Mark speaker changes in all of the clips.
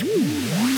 Speaker 1: Hum.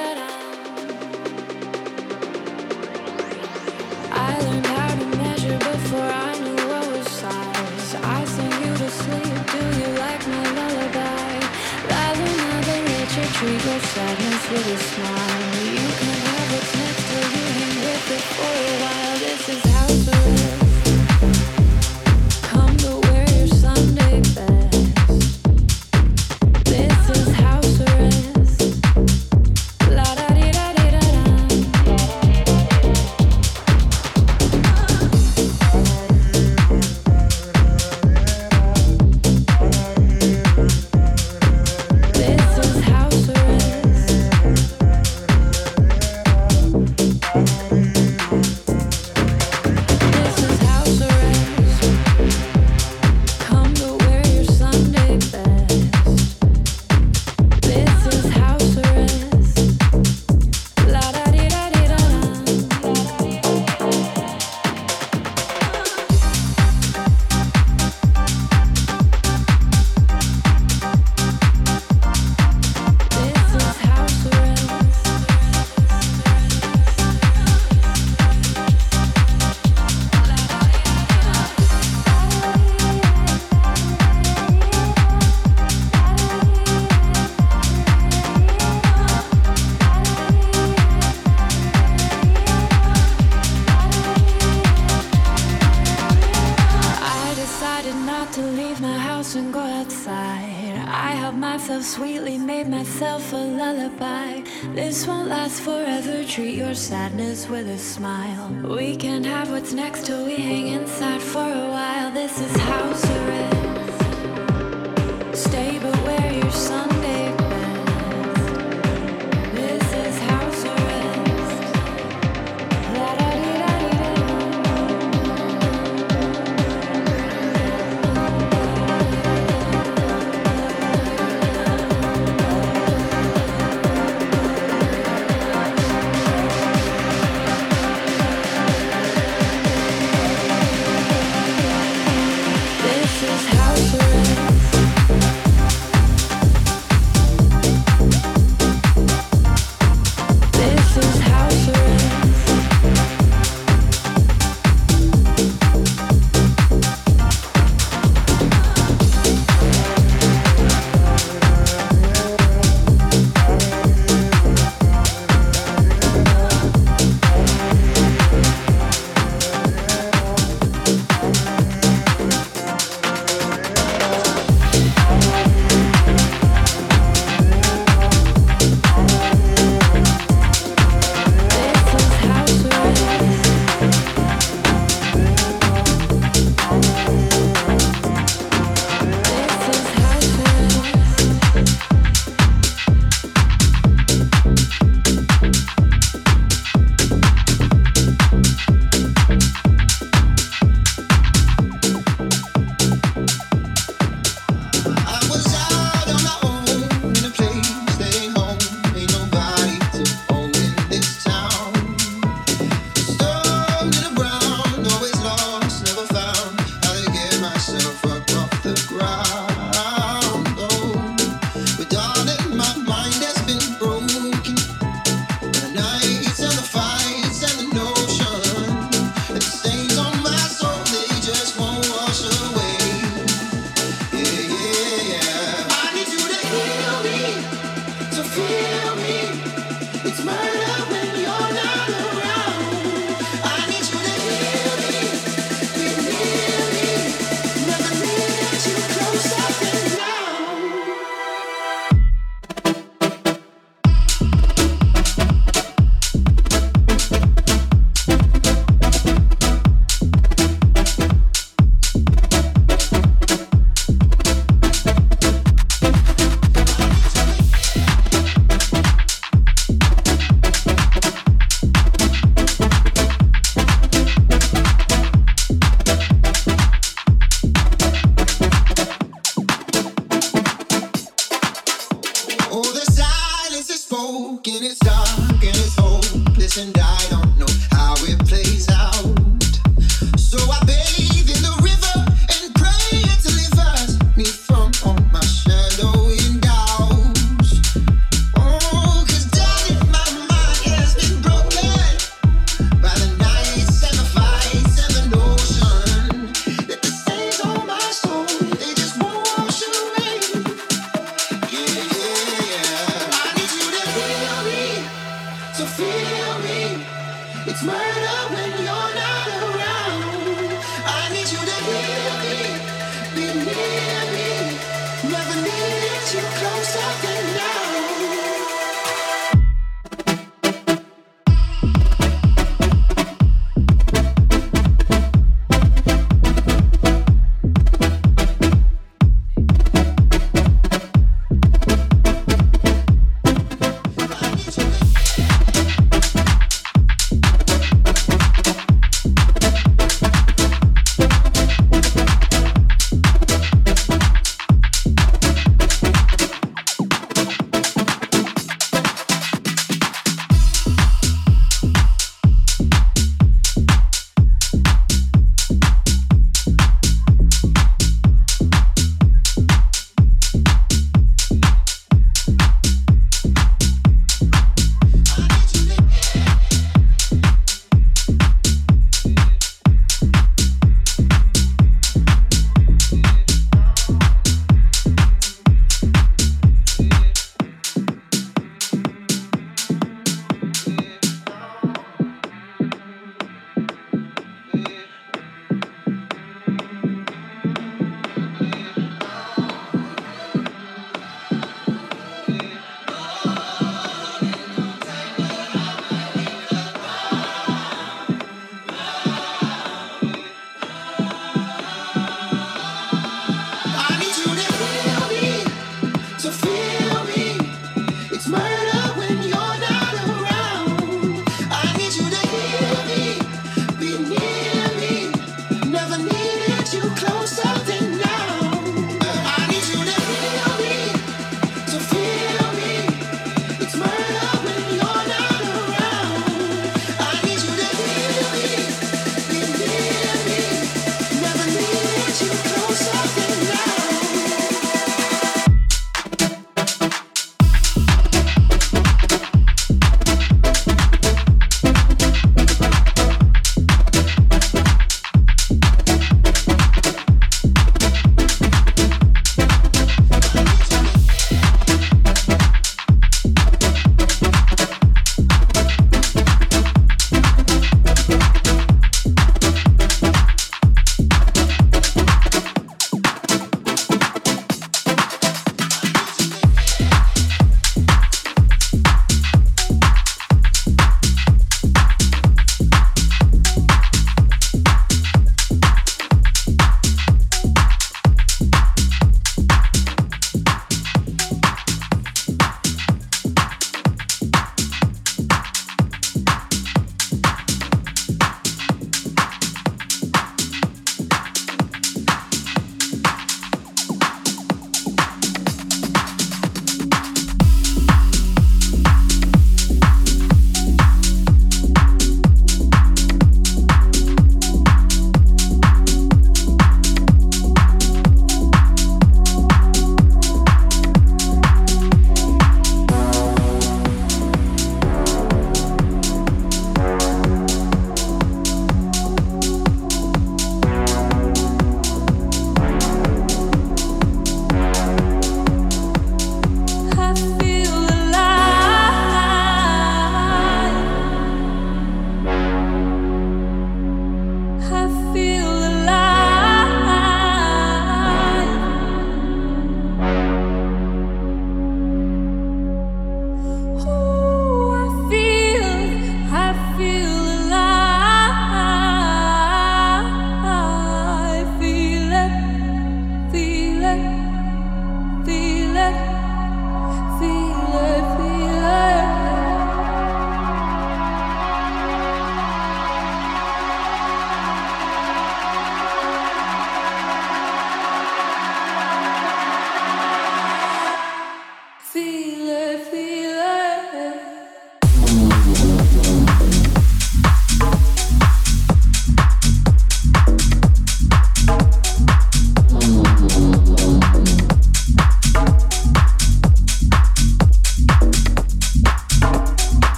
Speaker 1: with a smile. With a smile.